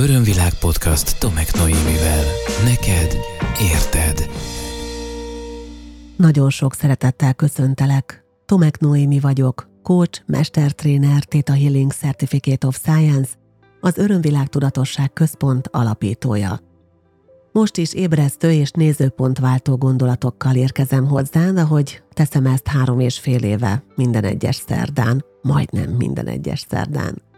Örömvilág podcast Tomek Noémivel. Neked érted. Nagyon sok szeretettel köszöntelek. Tomek Noémi vagyok, coach, mestertréner, Theta Healing Certificate of Science, az Örömvilág Tudatosság Központ alapítója. Most is ébresztő és nézőpontváltó gondolatokkal érkezem hozzád, ahogy teszem ezt három és fél éve, minden egyes szerdán, majdnem minden egyes szerdán.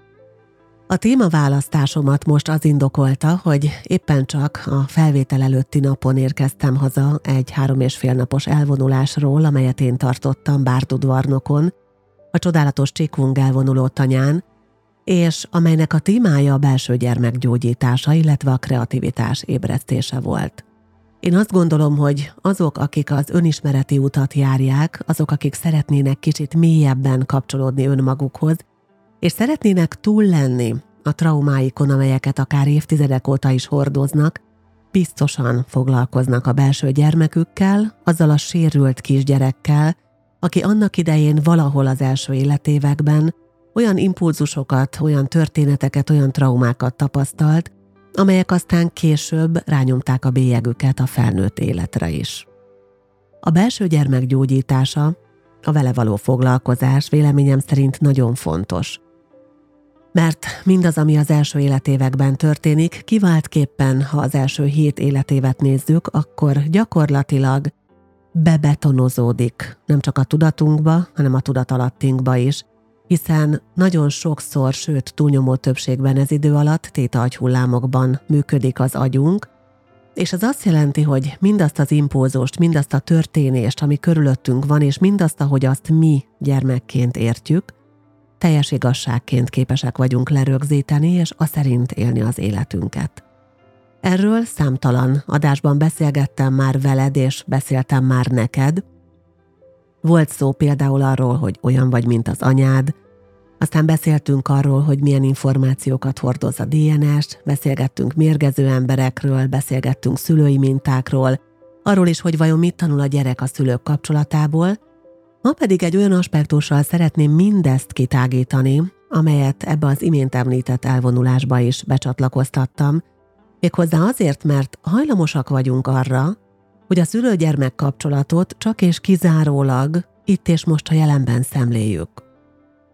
A témaválasztásomat most az indokolta, hogy éppen csak a felvétel előtti napon érkeztem haza egy három és fél napos elvonulásról, amelyet én tartottam Bárdudvarnokon, a csodálatos Csikung elvonuló tanyán, és amelynek a témája a belső gyermek gyógyítása, illetve a kreativitás ébresztése volt. Én azt gondolom, hogy azok, akik az önismereti utat járják, azok, akik szeretnének kicsit mélyebben kapcsolódni önmagukhoz, és szeretnének túl lenni a traumáikon, amelyeket akár évtizedek óta is hordoznak, biztosan foglalkoznak a belső gyermekükkel, azzal a sérült kisgyerekkel, aki annak idején valahol az első életévekben olyan impulzusokat, olyan történeteket, olyan traumákat tapasztalt, amelyek aztán később rányomták a bélyegüket a felnőtt életre is. A belső gyermek gyógyítása, a vele való foglalkozás véleményem szerint nagyon fontos. Mert mindaz, ami az első életévekben történik, kiváltképpen, ha az első hét életévet nézzük, akkor gyakorlatilag bebetonozódik nem csak a tudatunkba, hanem a tudatalattinkba is, hiszen nagyon sokszor, sőt túlnyomó többségben ez idő alatt téta agyhullámokban működik az agyunk, és ez azt jelenti, hogy mindazt az impulzust, mindazt a történést, ami körülöttünk van, és mindazt, ahogy azt mi gyermekként értjük, teljes igazságként képesek vagyunk lerögzíteni, és a szerint élni az életünket. Erről számtalan adásban beszélgettem már veled, és beszéltem már neked. Volt szó például arról, hogy olyan vagy, mint az anyád, aztán beszéltünk arról, hogy milyen információkat hordoz a DNS, beszélgettünk mérgező emberekről, beszélgettünk szülői mintákról, arról is, hogy vajon mit tanul a gyerek a szülők kapcsolatából, Ma pedig egy olyan aspektussal szeretném mindezt kitágítani, amelyet ebbe az imént említett elvonulásba is becsatlakoztattam, méghozzá azért, mert hajlamosak vagyunk arra, hogy a szülő-gyermek kapcsolatot csak és kizárólag itt és most a jelenben szemléljük.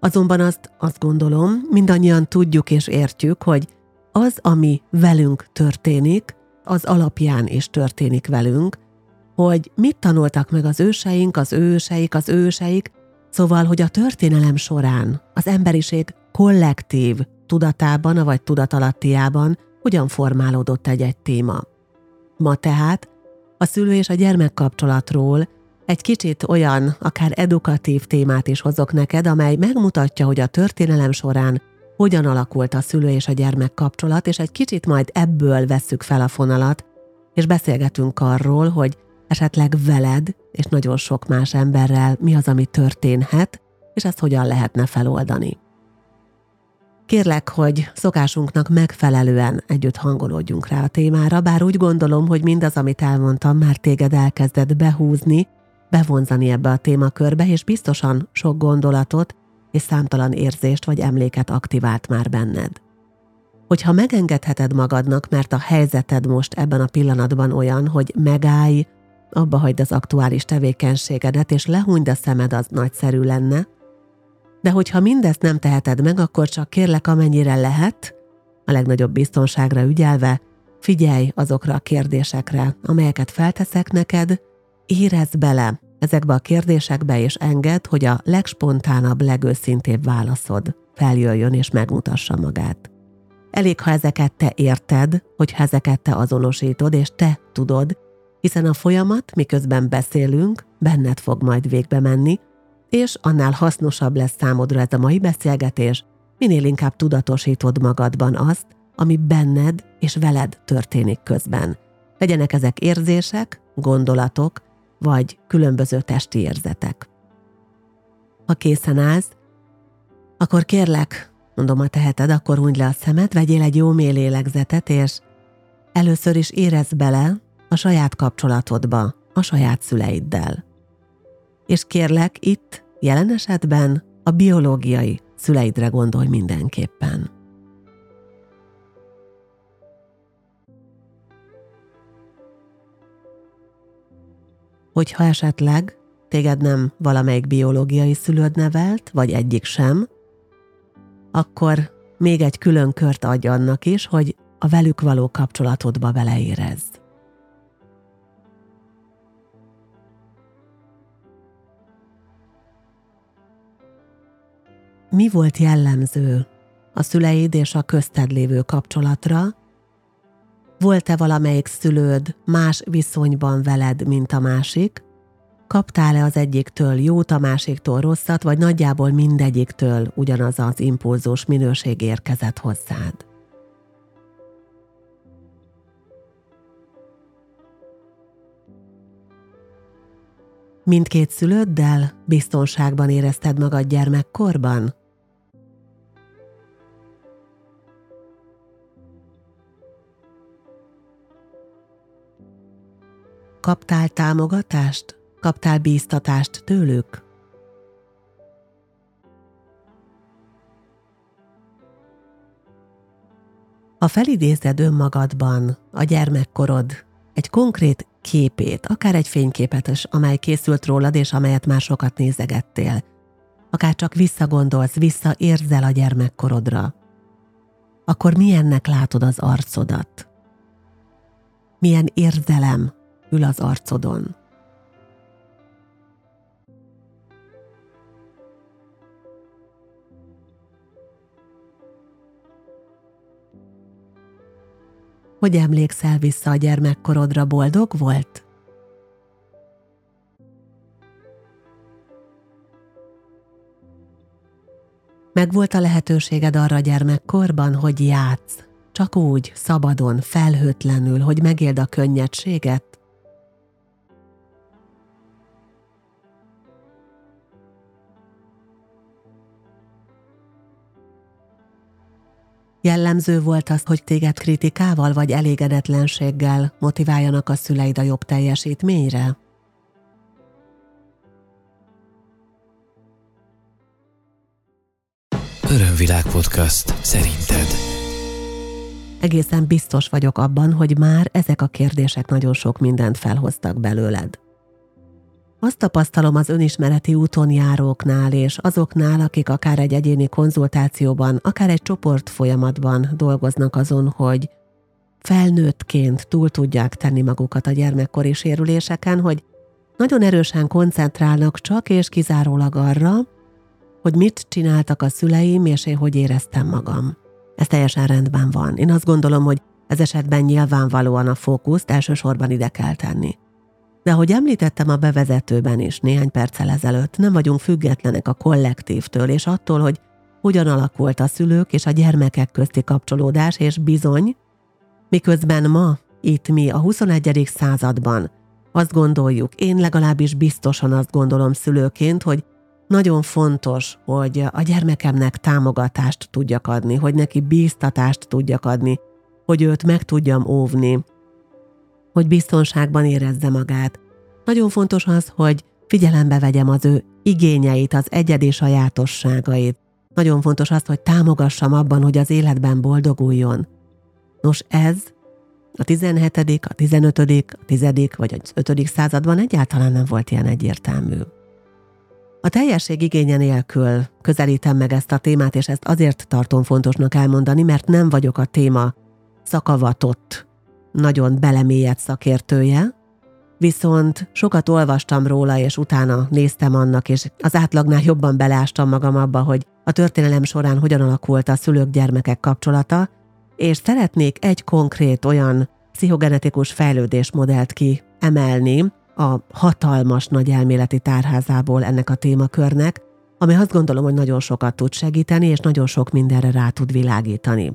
Azonban azt, azt gondolom, mindannyian tudjuk és értjük, hogy az, ami velünk történik, az alapján is történik velünk, hogy mit tanultak meg az őseink, az őseik, az őseik, szóval, hogy a történelem során az emberiség kollektív tudatában, vagy tudatalattiában hogyan formálódott egy-egy téma. Ma tehát a szülő és a gyermek kapcsolatról egy kicsit olyan, akár edukatív témát is hozok neked, amely megmutatja, hogy a történelem során hogyan alakult a szülő és a gyermek kapcsolat, és egy kicsit majd ebből vesszük fel a fonalat, és beszélgetünk arról, hogy esetleg veled és nagyon sok más emberrel mi az, ami történhet, és ezt hogyan lehetne feloldani. Kérlek, hogy szokásunknak megfelelően együtt hangolódjunk rá a témára, bár úgy gondolom, hogy mindaz, amit elmondtam, már téged elkezdett behúzni, bevonzani ebbe a témakörbe, és biztosan sok gondolatot és számtalan érzést vagy emléket aktivált már benned. Hogyha megengedheted magadnak, mert a helyzeted most ebben a pillanatban olyan, hogy megállj, abba hagyd az aktuális tevékenységedet, és lehúnyd a szemed, az nagyszerű lenne. De hogyha mindezt nem teheted meg, akkor csak kérlek, amennyire lehet, a legnagyobb biztonságra ügyelve, figyelj azokra a kérdésekre, amelyeket felteszek neked, érezd bele ezekbe a kérdésekbe, és enged, hogy a legspontánabb, legőszintébb válaszod feljöjjön és megmutassa magát. Elég, ha ezeket te érted, hogy ezeket te azonosítod, és te tudod, hiszen a folyamat, miközben beszélünk, benned fog majd végbe menni, és annál hasznosabb lesz számodra ez a mai beszélgetés, minél inkább tudatosítod magadban azt, ami benned és veled történik közben. Legyenek ezek érzések, gondolatok, vagy különböző testi érzetek. Ha készen állsz, akkor kérlek, mondom, ha teheted, akkor hunyd le a szemed, vegyél egy jó mély lélegzetet, és először is érezd bele, a saját kapcsolatodba, a saját szüleiddel. És kérlek, itt, jelen esetben a biológiai szüleidre gondolj mindenképpen. Hogyha esetleg téged nem valamelyik biológiai szülőd nevelt, vagy egyik sem, akkor még egy külön kört adj annak is, hogy a velük való kapcsolatodba beleérezd. Mi volt jellemző a szüleid és a közted lévő kapcsolatra? Volt-e valamelyik szülőd más viszonyban veled, mint a másik? Kaptál-e az egyiktől jót, a másiktól rosszat, vagy nagyjából mindegyiktől ugyanaz az impulzus minőség érkezett hozzád? Mindkét szülőddel biztonságban érezted magad gyermekkorban? Kaptál támogatást? Kaptál bíztatást tőlük? Ha felidézed önmagadban a gyermekkorod egy konkrét képét, akár egy fényképet is, amely készült rólad, és amelyet már sokat nézegettél, akár csak visszagondolsz, visszaérzel a gyermekkorodra, akkor milyennek látod az arcodat? Milyen érzelem ül az arcodon? Hogy emlékszel vissza a gyermekkorodra, boldog volt? Meg volt a lehetőséged arra gyermekkorban, hogy játsz, csak úgy, szabadon, felhőtlenül, hogy megéld a könnyedséget? Jellemző volt az, hogy téged kritikával vagy elégedetlenséggel motiváljanak a szüleid a jobb teljesítményre? Örömvilág podcast szerinted. Egészen biztos vagyok abban, hogy már ezek a kérdések nagyon sok mindent felhoztak belőled. Azt tapasztalom az önismereti úton járóknál és azoknál, akik akár egy egyéni konzultációban, akár egy csoport folyamatban dolgoznak azon, hogy felnőttként túl tudják tenni magukat a gyermekkori sérüléseken, hogy nagyon erősen koncentrálnak csak és kizárólag arra, hogy mit csináltak a szüleim, és én hogy éreztem magam. Ez teljesen rendben van. Én azt gondolom, hogy ez esetben nyilvánvalóan a fókuszt elsősorban ide kell tenni. De ahogy említettem a bevezetőben is néhány perccel ezelőtt, nem vagyunk függetlenek a kollektívtől és attól, hogy hogyan alakult a szülők és a gyermekek közti kapcsolódás, és bizony, miközben ma, itt mi a 21. században azt gondoljuk, én legalábbis biztosan azt gondolom szülőként, hogy nagyon fontos, hogy a gyermekemnek támogatást tudjak adni, hogy neki bíztatást tudjak adni, hogy őt meg tudjam óvni, hogy biztonságban érezze magát. Nagyon fontos az, hogy figyelembe vegyem az ő igényeit, az egyedi sajátosságait. Nagyon fontos az, hogy támogassam abban, hogy az életben boldoguljon. Nos, ez a 17., a 15., a 10. vagy az 5. században egyáltalán nem volt ilyen egyértelmű. A teljesség igénye nélkül közelítem meg ezt a témát, és ezt azért tartom fontosnak elmondani, mert nem vagyok a téma szakavatott nagyon belemélyedt szakértője, viszont sokat olvastam róla, és utána néztem annak, és az átlagnál jobban beleástam magam abba, hogy a történelem során hogyan alakult a szülők-gyermekek kapcsolata, és szeretnék egy konkrét olyan pszichogenetikus fejlődésmodellt kiemelni a hatalmas nagy elméleti tárházából ennek a témakörnek, ami azt gondolom, hogy nagyon sokat tud segíteni, és nagyon sok mindenre rá tud világítani.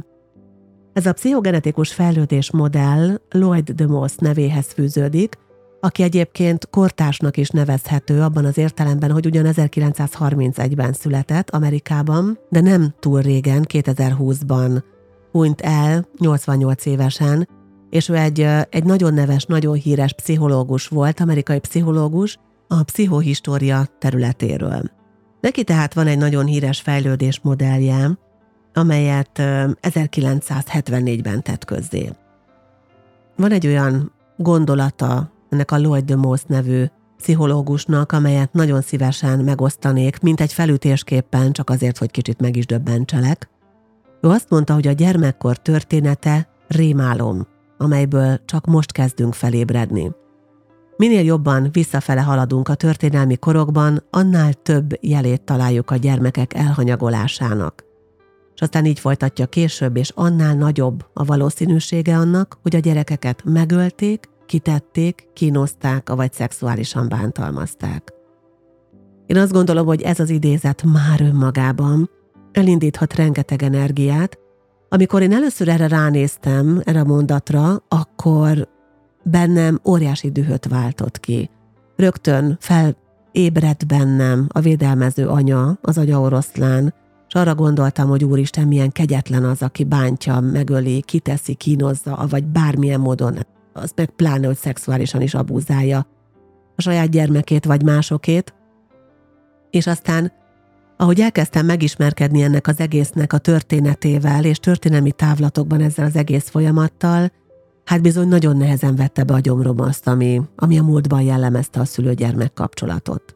Ez a pszichogenetikus fejlődés modell Lloyd de Moss nevéhez fűződik, aki egyébként kortársnak is nevezhető abban az értelemben, hogy ugyan 1931-ben született Amerikában, de nem túl régen, 2020-ban hunyt el 88 évesen, és ő egy, egy nagyon neves, nagyon híres pszichológus volt, amerikai pszichológus, a pszichohistória területéről. Neki tehát van egy nagyon híres fejlődés modellje, amelyet 1974-ben tett közzé. Van egy olyan gondolata ennek a Lloyd de Moss nevű pszichológusnak, amelyet nagyon szívesen megosztanék, mint egy felütésképpen, csak azért, hogy kicsit meg is döbbentselek. Ő azt mondta, hogy a gyermekkor története rémálom, amelyből csak most kezdünk felébredni. Minél jobban visszafele haladunk a történelmi korokban, annál több jelét találjuk a gyermekek elhanyagolásának. Aztán így folytatja később, és annál nagyobb a valószínűsége annak, hogy a gyerekeket megölték, kitették, kínozták, vagy szexuálisan bántalmazták. Én azt gondolom, hogy ez az idézet már önmagában elindíthat rengeteg energiát. Amikor én először erre ránéztem, erre a mondatra, akkor bennem óriási dühöt váltott ki. Rögtön felébredt bennem a védelmező anya, az anya oroszlán, és arra gondoltam, hogy úristen, milyen kegyetlen az, aki bántja, megöli, kiteszi, kínozza, vagy bármilyen módon, az meg pláne, hogy szexuálisan is abúzálja a saját gyermekét vagy másokét. És aztán, ahogy elkezdtem megismerkedni ennek az egésznek a történetével, és történelmi távlatokban ezzel az egész folyamattal, hát bizony nagyon nehezen vette be a gyomrom azt, ami, ami a múltban jellemezte a szülő-gyermek kapcsolatot.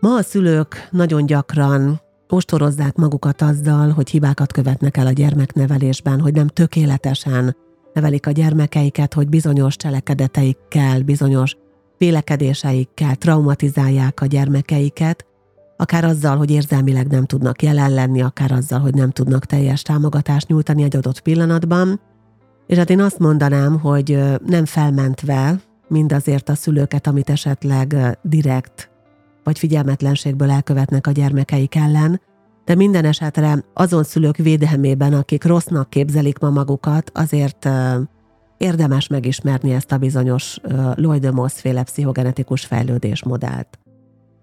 Ma a szülők nagyon gyakran ostorozzák magukat azzal, hogy hibákat követnek el a gyermeknevelésben, hogy nem tökéletesen nevelik a gyermekeiket, hogy bizonyos cselekedeteikkel, bizonyos vélekedéseikkel traumatizálják a gyermekeiket, akár azzal, hogy érzelmileg nem tudnak jelen lenni, akár azzal, hogy nem tudnak teljes támogatást nyújtani egy adott pillanatban, és hát én azt mondanám, hogy nem felmentve mindazért a szülőket, amit esetleg direkt vagy figyelmetlenségből elkövetnek a gyermekeik ellen, de minden esetre azon szülők védelmében, akik rossznak képzelik ma magukat, azért érdemes megismerni ezt a bizonyos Lloyd féle pszichogenetikus fejlődésmodellt.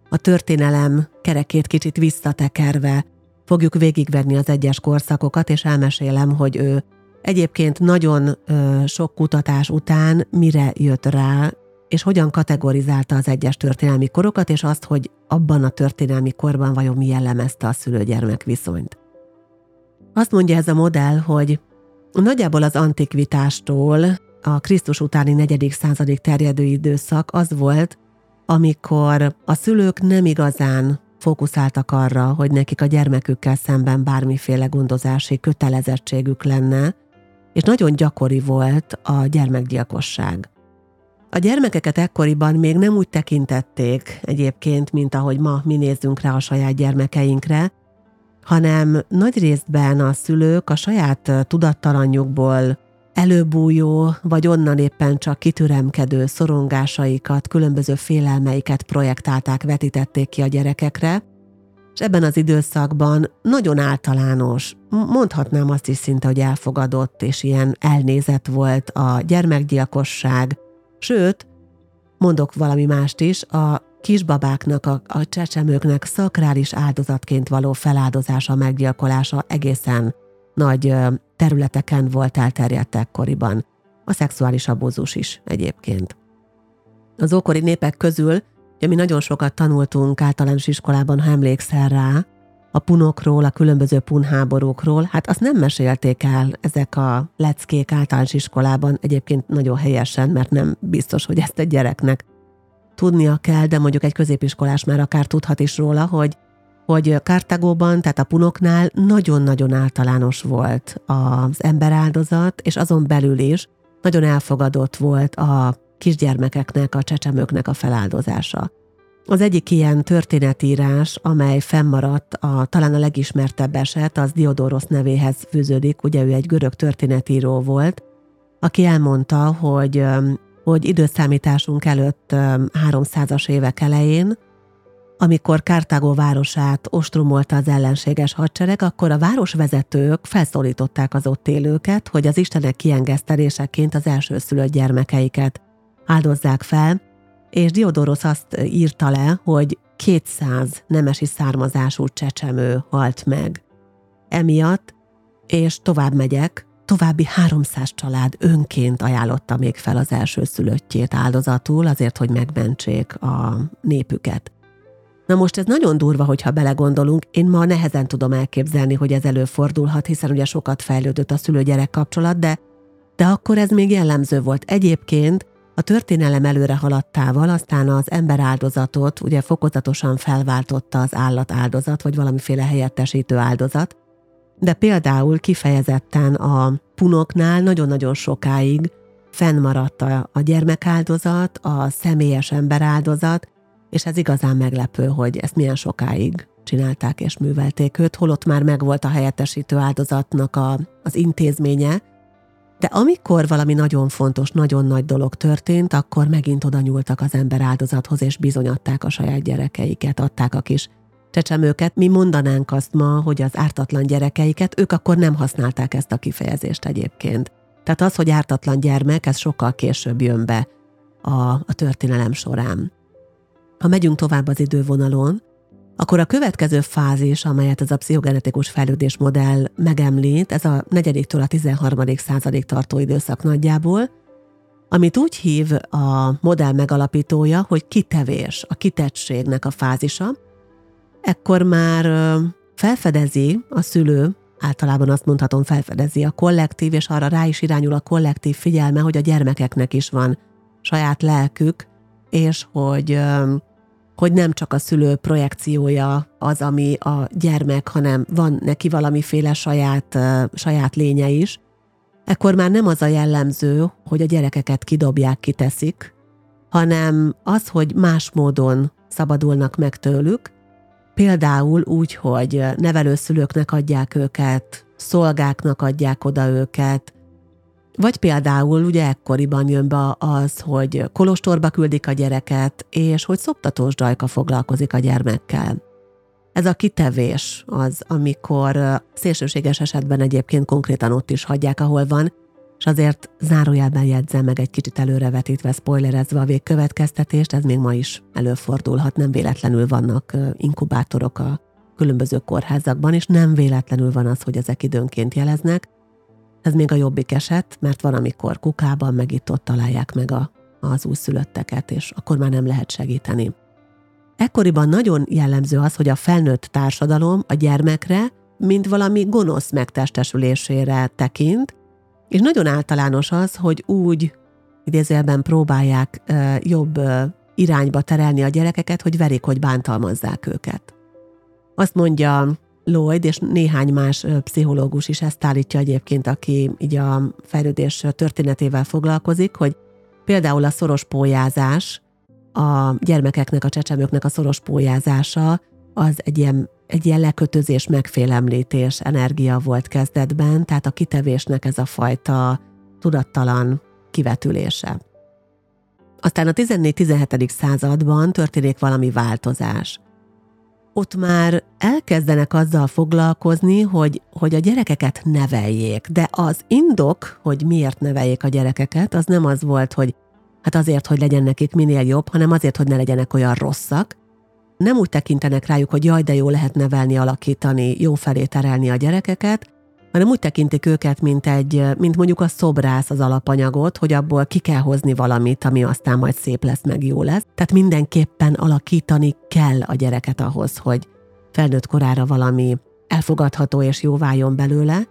A történelem kerekét kicsit visszatekerve fogjuk végigvenni az egyes korszakokat, és elmesélem, hogy ő Egyébként nagyon sok kutatás után mire jött rá, és hogyan kategorizálta az egyes történelmi korokat, és azt, hogy abban a történelmi korban vajon mi jellemezte a szülő-gyermek viszonyt. Azt mondja ez a modell, hogy nagyjából az antikvitástól a Krisztus utáni negyedik századig terjedő időszak az volt, amikor a szülők nem igazán fókuszáltak arra, hogy nekik a gyermekükkel szemben bármiféle gondozási kötelezettségük lenne, és nagyon gyakori volt a gyermekgyilkosság. A gyermekeket ekkoriban még nem úgy tekintették egyébként, mint ahogy ma mi nézzünk rá a saját gyermekeinkre, hanem nagy részben a szülők a saját tudattalanjukból előbújó, vagy onnan éppen csak kitüremkedő szorongásaikat, különböző félelmeiket projektálták, vetítették ki a gyerekekre, és ebben az időszakban nagyon általános, mondhatnám azt is szinte, hogy elfogadott és ilyen elnézett volt a gyermekgyilkosság, sőt, mondok valami mást is, a kisbabáknak, a, a csecsemőknek szakrális áldozatként való feláldozása, meggyilkolása egészen nagy területeken volt elterjedt ekkoriban. A szexuális abúzus is egyébként. Az ókori népek közül Ugye mi nagyon sokat tanultunk általános iskolában, ha emlékszel rá, a punokról, a különböző punháborúkról, hát azt nem mesélték el ezek a leckék általános iskolában, egyébként nagyon helyesen, mert nem biztos, hogy ezt egy gyereknek tudnia kell, de mondjuk egy középiskolás már akár tudhat is róla, hogy hogy Kartagóban, tehát a punoknál nagyon-nagyon általános volt az emberáldozat, és azon belül is nagyon elfogadott volt a kisgyermekeknek, a csecsemőknek a feláldozása. Az egyik ilyen történetírás, amely fennmaradt, a, talán a legismertebb eset, az Diodoros nevéhez fűződik, ugye ő egy görög történetíró volt, aki elmondta, hogy, hogy időszámításunk előtt 300-as évek elején, amikor Kártágó városát ostromolta az ellenséges hadsereg, akkor a városvezetők felszólították az ott élőket, hogy az istenek kiengeszteléseként az elsőszülött gyermekeiket áldozzák fel, és Diodorosz azt írta le, hogy 200 nemesi származású csecsemő halt meg. Emiatt, és tovább megyek, további 300 család önként ajánlotta még fel az első szülöttjét áldozatul, azért, hogy megmentsék a népüket. Na most ez nagyon durva, hogyha belegondolunk, én ma nehezen tudom elképzelni, hogy ez előfordulhat, hiszen ugye sokat fejlődött a szülő-gyerek kapcsolat, de, de akkor ez még jellemző volt. Egyébként a történelem előre haladtával aztán az ember áldozatot ugye fokozatosan felváltotta az állat áldozat, vagy valamiféle helyettesítő áldozat, de például kifejezetten a punoknál nagyon-nagyon sokáig fennmaradt a, gyermekáldozat, a személyes emberáldozat, és ez igazán meglepő, hogy ezt milyen sokáig csinálták és művelték őt, holott már megvolt a helyettesítő áldozatnak a, az intézménye, de amikor valami nagyon fontos, nagyon nagy dolog történt, akkor megint oda nyúltak az ember áldozathoz, és bizonyadták a saját gyerekeiket, adták a kis csecsemőket. Mi mondanánk azt ma, hogy az ártatlan gyerekeiket, ők akkor nem használták ezt a kifejezést egyébként. Tehát az, hogy ártatlan gyermek, ez sokkal később jön be a, a történelem során. Ha megyünk tovább az idővonalon, akkor a következő fázis, amelyet ez a pszichogenetikus fejlődés modell megemlít, ez a negyediktől a 13. századig tartó időszak nagyjából, amit úgy hív a modell megalapítója, hogy kitevés, a kitettségnek a fázisa, ekkor már felfedezi a szülő, általában azt mondhatom felfedezi a kollektív, és arra rá is irányul a kollektív figyelme, hogy a gyermekeknek is van saját lelkük, és hogy hogy nem csak a szülő projekciója az, ami a gyermek, hanem van neki valamiféle saját, saját lénye is, ekkor már nem az a jellemző, hogy a gyerekeket kidobják, kiteszik, hanem az, hogy más módon szabadulnak meg tőlük, például úgy, hogy nevelőszülőknek adják őket, szolgáknak adják oda őket, vagy például ugye ekkoriban jön be az, hogy kolostorba küldik a gyereket, és hogy szoptatós dajka foglalkozik a gyermekkel. Ez a kitevés az, amikor szélsőséges esetben egyébként konkrétan ott is hagyják, ahol van, és azért zárójelben jegyzem meg egy kicsit előrevetítve, spoilerezve a végkövetkeztetést, ez még ma is előfordulhat, nem véletlenül vannak inkubátorok a különböző kórházakban, és nem véletlenül van az, hogy ezek időnként jeleznek, ez még a jobbik eset, mert van, amikor kukában meg itt ott találják meg a, az újszülötteket, és akkor már nem lehet segíteni. Ekkoriban nagyon jellemző az, hogy a felnőtt társadalom a gyermekre, mint valami gonosz megtestesülésére tekint, és nagyon általános az, hogy úgy idézőjelben próbálják jobb irányba terelni a gyerekeket, hogy verik, hogy bántalmazzák őket. Azt mondja Lloyd és néhány más pszichológus is ezt állítja egyébként, aki így a fejlődés történetével foglalkozik, hogy például a szoros pólyázás, a gyermekeknek, a csecsemőknek a szoros pólyázása az egy ilyen, egy ilyen lekötözés, megfélemlítés energia volt kezdetben, tehát a kitevésnek ez a fajta tudattalan kivetülése. Aztán a 14-17. században történik valami változás ott már elkezdenek azzal foglalkozni, hogy, hogy a gyerekeket neveljék. De az indok, hogy miért neveljék a gyerekeket, az nem az volt, hogy hát azért, hogy legyen nekik minél jobb, hanem azért, hogy ne legyenek olyan rosszak. Nem úgy tekintenek rájuk, hogy jaj, de jó lehet nevelni, alakítani, jó felé terelni a gyerekeket, hanem úgy tekintik őket, mint egy, mint mondjuk a szobrász az alapanyagot, hogy abból ki kell hozni valamit, ami aztán majd szép lesz, meg jó lesz. Tehát mindenképpen alakítani kell a gyereket ahhoz, hogy felnőtt korára valami elfogadható és jó váljon belőle,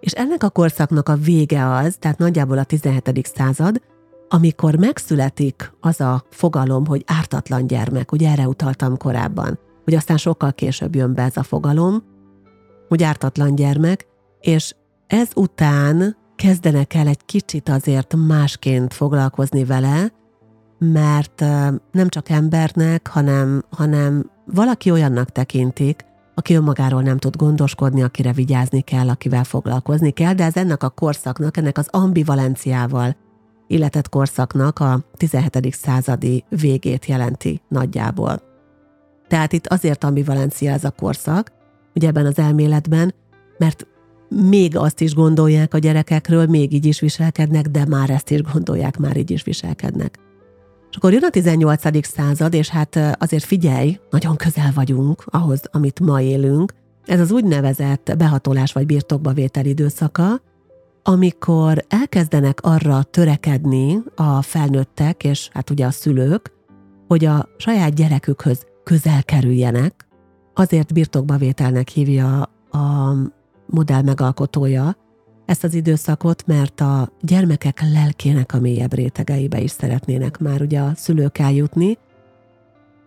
és ennek a korszaknak a vége az, tehát nagyjából a 17. század, amikor megszületik az a fogalom, hogy ártatlan gyermek, ugye erre utaltam korábban, hogy aztán sokkal később jön be ez a fogalom, hogy ártatlan gyermek, és ez után kezdenek el egy kicsit azért másként foglalkozni vele, mert nem csak embernek, hanem, hanem valaki olyannak tekintik, aki önmagáról nem tud gondoskodni, akire vigyázni kell, akivel foglalkozni kell, de ez ennek a korszaknak, ennek az ambivalenciával illetett korszaknak a 17. századi végét jelenti nagyjából. Tehát itt azért ambivalencia ez a korszak, ugye ebben az elméletben, mert még azt is gondolják a gyerekekről, még így is viselkednek, de már ezt is gondolják, már így is viselkednek. És akkor jön a 18. század, és hát azért figyelj, nagyon közel vagyunk ahhoz, amit ma élünk. Ez az úgynevezett behatolás vagy birtokba vétel időszaka, amikor elkezdenek arra törekedni a felnőttek, és hát ugye a szülők, hogy a saját gyerekükhöz közel kerüljenek, azért birtokba vételnek hívja a modell megalkotója ezt az időszakot, mert a gyermekek lelkének a mélyebb rétegeibe is szeretnének már ugye a szülők eljutni,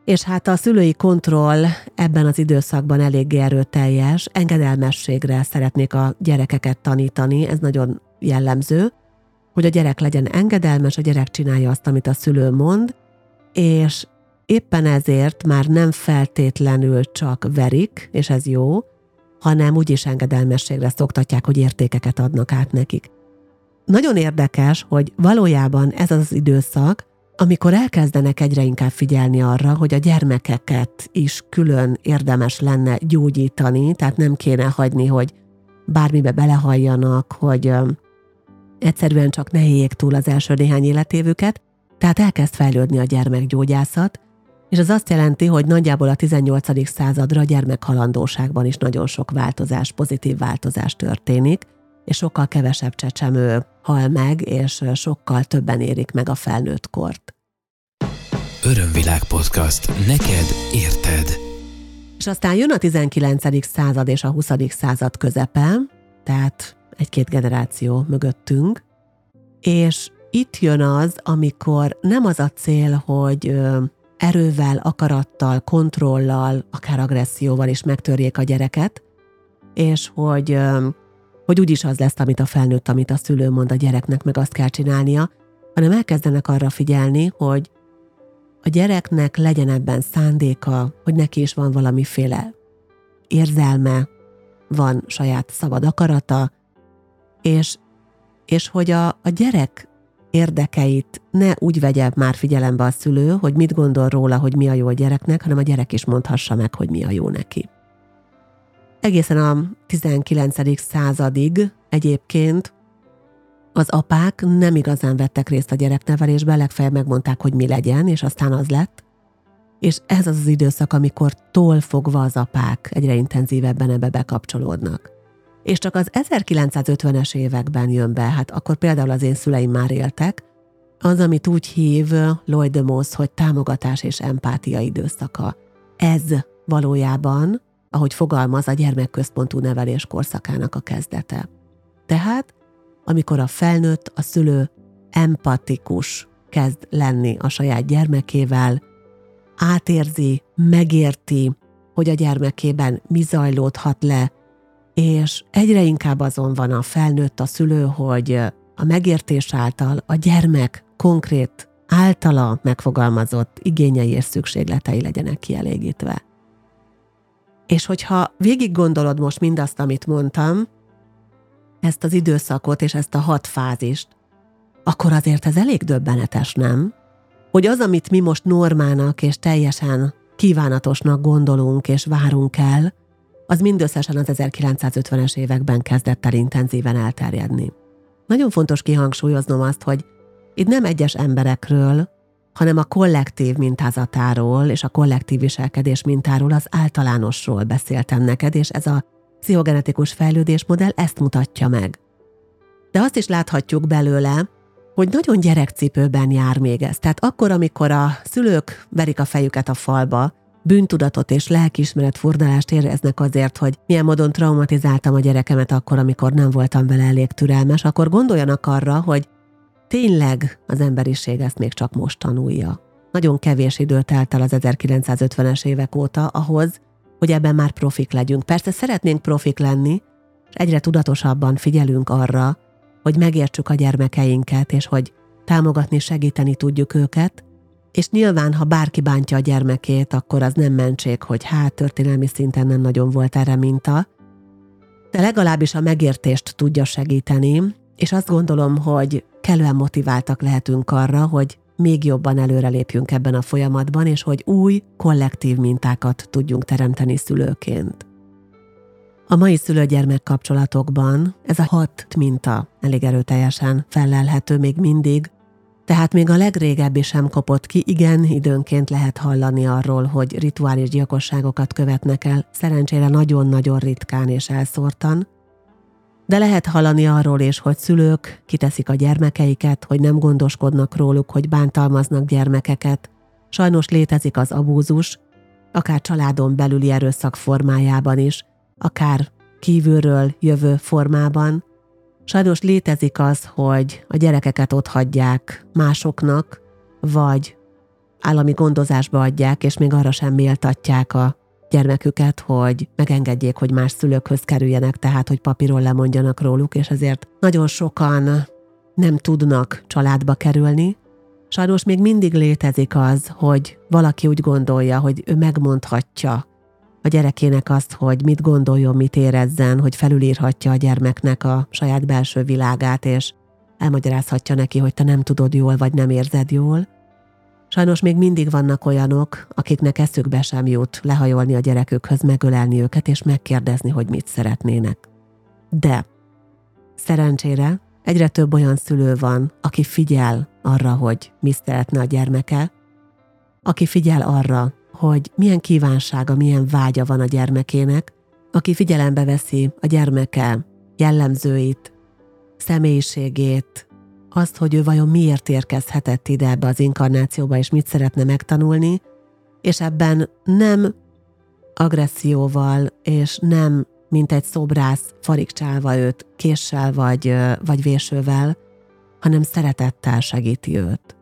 és hát a szülői kontroll ebben az időszakban eléggé erőteljes, engedelmességre szeretnék a gyerekeket tanítani, ez nagyon jellemző, hogy a gyerek legyen engedelmes, a gyerek csinálja azt, amit a szülő mond, és éppen ezért már nem feltétlenül csak verik, és ez jó, hanem úgyis engedelmességre szoktatják, hogy értékeket adnak át nekik. Nagyon érdekes, hogy valójában ez az időszak, amikor elkezdenek egyre inkább figyelni arra, hogy a gyermekeket is külön érdemes lenne gyógyítani, tehát nem kéne hagyni, hogy bármibe belehalljanak, hogy egyszerűen csak ne éljék túl az első néhány életévüket, tehát elkezd fejlődni a gyermekgyógyászat, és ez azt jelenti, hogy nagyjából a 18. századra a gyermekhalandóságban is nagyon sok változás, pozitív változás történik, és sokkal kevesebb csecsemő hal meg, és sokkal többen érik meg a felnőtt kort. Örömvilág podcast. Neked érted. És aztán jön a 19. század és a 20. század közepe, tehát egy-két generáció mögöttünk, és itt jön az, amikor nem az a cél, hogy erővel, akarattal, kontrollal, akár agresszióval is megtörjék a gyereket, és hogy, hogy úgyis az lesz, amit a felnőtt, amit a szülő mond a gyereknek, meg azt kell csinálnia, hanem elkezdenek arra figyelni, hogy a gyereknek legyen ebben szándéka, hogy neki is van valamiféle érzelme, van saját szabad akarata, és, és hogy a, a gyerek érdekeit ne úgy vegye már figyelembe a szülő, hogy mit gondol róla, hogy mi a jó a gyereknek, hanem a gyerek is mondhassa meg, hogy mi a jó neki. Egészen a 19. századig egyébként az apák nem igazán vettek részt a gyereknevelésben, legfeljebb megmondták, hogy mi legyen, és aztán az lett. És ez az az időszak, amikor tól fogva az apák egyre intenzívebben ebbe bekapcsolódnak és csak az 1950-es években jön be, hát akkor például az én szüleim már éltek, az, amit úgy hív Lloyd de Moss, hogy támogatás és empátia időszaka. Ez valójában, ahogy fogalmaz, a gyermekközpontú nevelés korszakának a kezdete. Tehát, amikor a felnőtt, a szülő empatikus kezd lenni a saját gyermekével, átérzi, megérti, hogy a gyermekében mi zajlódhat le, és egyre inkább azon van a felnőtt, a szülő, hogy a megértés által a gyermek konkrét általa megfogalmazott igényei és szükségletei legyenek kielégítve. És hogyha végig gondolod most mindazt, amit mondtam, ezt az időszakot és ezt a hat fázist, akkor azért ez elég döbbenetes, nem? Hogy az, amit mi most normának és teljesen kívánatosnak gondolunk és várunk el, az mindösszesen az 1950-es években kezdett el intenzíven elterjedni. Nagyon fontos kihangsúlyoznom azt, hogy itt nem egyes emberekről, hanem a kollektív mintázatáról és a kollektív viselkedés mintáról az általánosról beszéltem neked, és ez a pszichogenetikus fejlődésmodell ezt mutatja meg. De azt is láthatjuk belőle, hogy nagyon gyerekcipőben jár még ez. Tehát akkor, amikor a szülők verik a fejüket a falba, bűntudatot és lelkiismeret furdalást éreznek azért, hogy milyen módon traumatizáltam a gyerekemet akkor, amikor nem voltam vele elég türelmes, akkor gondoljanak arra, hogy tényleg az emberiség ezt még csak most tanulja. Nagyon kevés idő telt el az 1950-es évek óta ahhoz, hogy ebben már profik legyünk. Persze szeretnénk profik lenni, és egyre tudatosabban figyelünk arra, hogy megértsük a gyermekeinket, és hogy támogatni, segíteni tudjuk őket, és nyilván, ha bárki bántja a gyermekét, akkor az nem mentség, hogy hát történelmi szinten nem nagyon volt erre minta, de legalábbis a megértést tudja segíteni, és azt gondolom, hogy kellően motiváltak lehetünk arra, hogy még jobban előrelépjünk ebben a folyamatban, és hogy új, kollektív mintákat tudjunk teremteni szülőként. A mai szülő-gyermek kapcsolatokban ez a hat minta elég erőteljesen felelhető még mindig tehát még a legrégebbi sem kopott ki, igen, időnként lehet hallani arról, hogy rituális gyilkosságokat követnek el, szerencsére nagyon-nagyon ritkán és elszórtan, de lehet hallani arról is, hogy szülők kiteszik a gyermekeiket, hogy nem gondoskodnak róluk, hogy bántalmaznak gyermekeket. Sajnos létezik az abúzus, akár családon belüli erőszak formájában is, akár kívülről jövő formában, Sajnos létezik az, hogy a gyerekeket ott hagyják másoknak, vagy állami gondozásba adják, és még arra sem méltatják a gyermeküket, hogy megengedjék, hogy más szülőkhöz kerüljenek, tehát hogy papíron lemondjanak róluk, és ezért nagyon sokan nem tudnak családba kerülni. Sajnos még mindig létezik az, hogy valaki úgy gondolja, hogy ő megmondhatja a gyerekének azt, hogy mit gondoljon, mit érezzen, hogy felülírhatja a gyermeknek a saját belső világát, és elmagyarázhatja neki, hogy te nem tudod jól, vagy nem érzed jól. Sajnos még mindig vannak olyanok, akiknek eszükbe sem jut lehajolni a gyerekükhöz, megölelni őket, és megkérdezni, hogy mit szeretnének. De szerencsére egyre több olyan szülő van, aki figyel arra, hogy mit szeretne a gyermeke, aki figyel arra, hogy milyen kívánsága, milyen vágya van a gyermekének, aki figyelembe veszi a gyermeke jellemzőit, személyiségét, azt, hogy ő vajon miért érkezhetett ide ebbe az inkarnációba, és mit szeretne megtanulni, és ebben nem agresszióval, és nem mint egy szobrász farigcsálva őt késsel vagy, vagy vésővel, hanem szeretettel segíti őt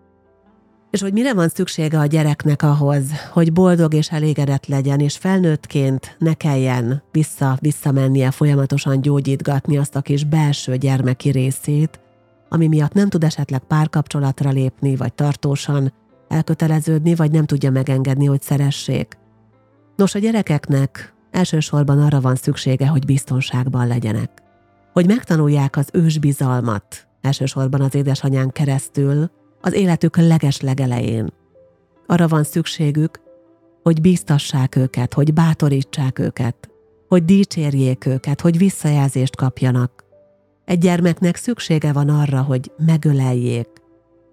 és hogy mire van szüksége a gyereknek ahhoz, hogy boldog és elégedett legyen, és felnőttként ne kelljen vissza-visszamennie folyamatosan gyógyítgatni azt a kis belső gyermeki részét, ami miatt nem tud esetleg párkapcsolatra lépni, vagy tartósan elköteleződni, vagy nem tudja megengedni, hogy szeressék. Nos, a gyerekeknek elsősorban arra van szüksége, hogy biztonságban legyenek. Hogy megtanulják az ősbizalmat, elsősorban az édesanyán keresztül, az életük leges legelején. Arra van szükségük, hogy bíztassák őket, hogy bátorítsák őket, hogy dicsérjék őket, hogy visszajelzést kapjanak. Egy gyermeknek szüksége van arra, hogy megöleljék,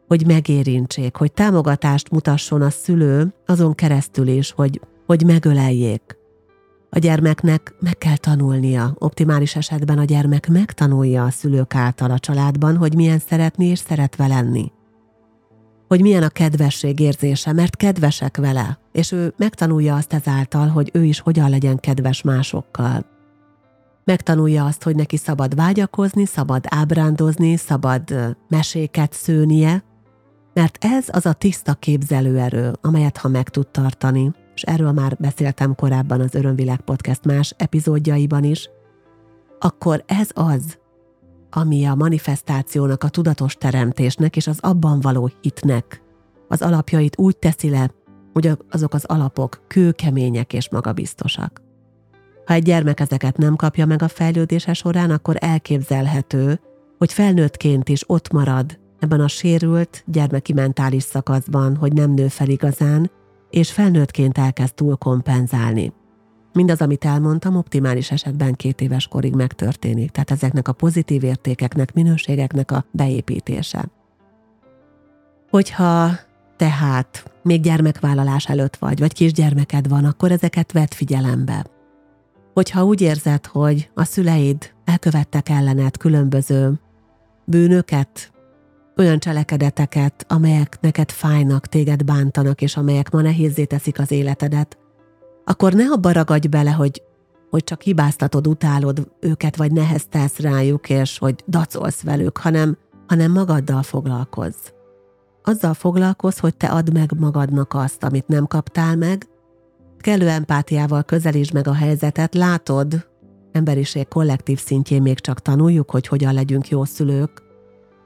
hogy megérintsék, hogy támogatást mutasson a szülő azon keresztül is, hogy, hogy megöleljék. A gyermeknek meg kell tanulnia, optimális esetben a gyermek megtanulja a szülők által a családban, hogy milyen szeretni és szeretve lenni hogy milyen a kedvesség érzése, mert kedvesek vele, és ő megtanulja azt ezáltal, hogy ő is hogyan legyen kedves másokkal. Megtanulja azt, hogy neki szabad vágyakozni, szabad ábrándozni, szabad meséket szőnie, mert ez az a tiszta képzelőerő, amelyet ha meg tud tartani, és erről már beszéltem korábban az Örömvilág Podcast más epizódjaiban is, akkor ez az, ami a manifestációnak, a tudatos teremtésnek és az abban való hitnek az alapjait úgy teszi le, hogy azok az alapok kőkemények és magabiztosak. Ha egy gyermek ezeket nem kapja meg a fejlődése során, akkor elképzelhető, hogy felnőttként is ott marad ebben a sérült gyermeki mentális szakaszban, hogy nem nő fel igazán, és felnőttként elkezd túl kompenzálni. Mindaz, amit elmondtam, optimális esetben két éves korig megtörténik, tehát ezeknek a pozitív értékeknek, minőségeknek a beépítése. Hogyha tehát még gyermekvállalás előtt vagy, vagy kisgyermeked van, akkor ezeket vedd figyelembe. Hogyha úgy érzed, hogy a szüleid elkövettek ellened különböző bűnöket, olyan cselekedeteket, amelyek neked fájnak, téged bántanak, és amelyek ma nehézé teszik az életedet, akkor ne abba ragadj bele, hogy, hogy csak hibáztatod, utálod őket, vagy neheztelsz rájuk, és hogy dacolsz velük, hanem, hanem magaddal foglalkozz. Azzal foglalkozz, hogy te add meg magadnak azt, amit nem kaptál meg, kellő empátiával közelítsd meg a helyzetet, látod, emberiség kollektív szintjén még csak tanuljuk, hogy hogyan legyünk jó szülők,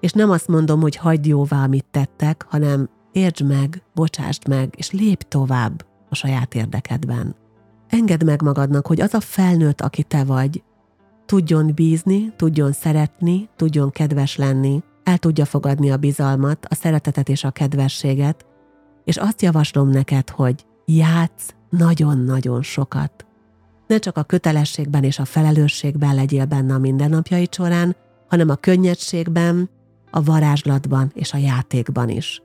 és nem azt mondom, hogy hagyd jóvá, amit tettek, hanem értsd meg, bocsásd meg, és lépj tovább a saját érdekedben. Engedd meg magadnak, hogy az a felnőtt, aki te vagy, tudjon bízni, tudjon szeretni, tudjon kedves lenni, el tudja fogadni a bizalmat, a szeretetet és a kedvességet, és azt javaslom neked, hogy játsz nagyon-nagyon sokat. Ne csak a kötelességben és a felelősségben legyél benne a mindennapjai során, hanem a könnyedségben, a varázslatban és a játékban is.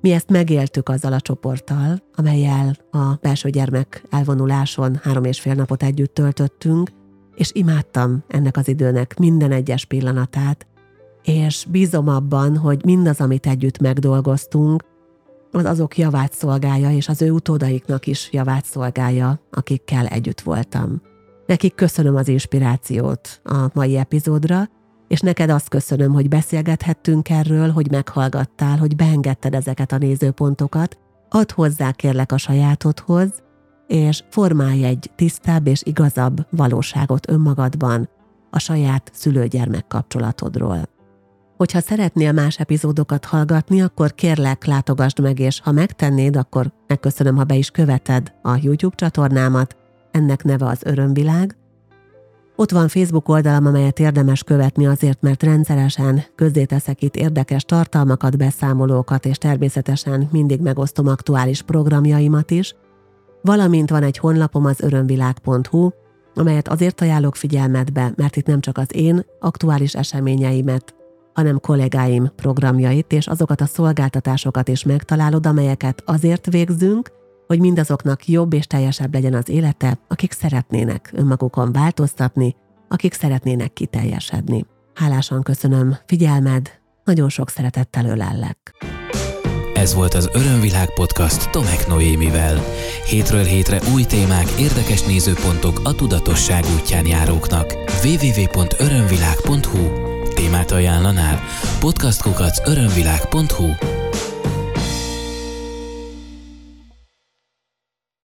Mi ezt megéltük azzal a csoporttal, amelyel a belső gyermek elvonuláson három és fél napot együtt töltöttünk, és imádtam ennek az időnek minden egyes pillanatát, és bízom abban, hogy mindaz, amit együtt megdolgoztunk, az azok javát szolgálja, és az ő utódaiknak is javát szolgálja, akikkel együtt voltam. Nekik köszönöm az inspirációt a mai epizódra, és neked azt köszönöm, hogy beszélgethettünk erről, hogy meghallgattál, hogy beengedted ezeket a nézőpontokat, add hozzá kérlek a sajátodhoz, és formálj egy tisztább és igazabb valóságot önmagadban a saját szülő-gyermek kapcsolatodról. Hogyha szeretnél más epizódokat hallgatni, akkor kérlek látogasd meg, és ha megtennéd, akkor megköszönöm, ha be is követed a YouTube csatornámat, ennek neve az Örömvilág. Ott van Facebook oldalam, amelyet érdemes követni azért, mert rendszeresen közzéteszek itt érdekes tartalmakat, beszámolókat, és természetesen mindig megosztom aktuális programjaimat is. Valamint van egy honlapom az örömvilág.hu, amelyet azért ajánlok figyelmetbe, mert itt nem csak az én aktuális eseményeimet, hanem kollégáim programjait és azokat a szolgáltatásokat is megtalálod, amelyeket azért végzünk, hogy mindazoknak jobb és teljesebb legyen az élete, akik szeretnének önmagukon változtatni, akik szeretnének kiteljesedni. Hálásan köszönöm figyelmed, nagyon sok szeretettel ölellek. Ez volt az Örömvilág podcast Tomek Noémivel. Hétről hétre új témák, érdekes nézőpontok a tudatosság útján járóknak. www.örömvilág.hu Témát ajánlanál? Podcastkukac örömvilág.hu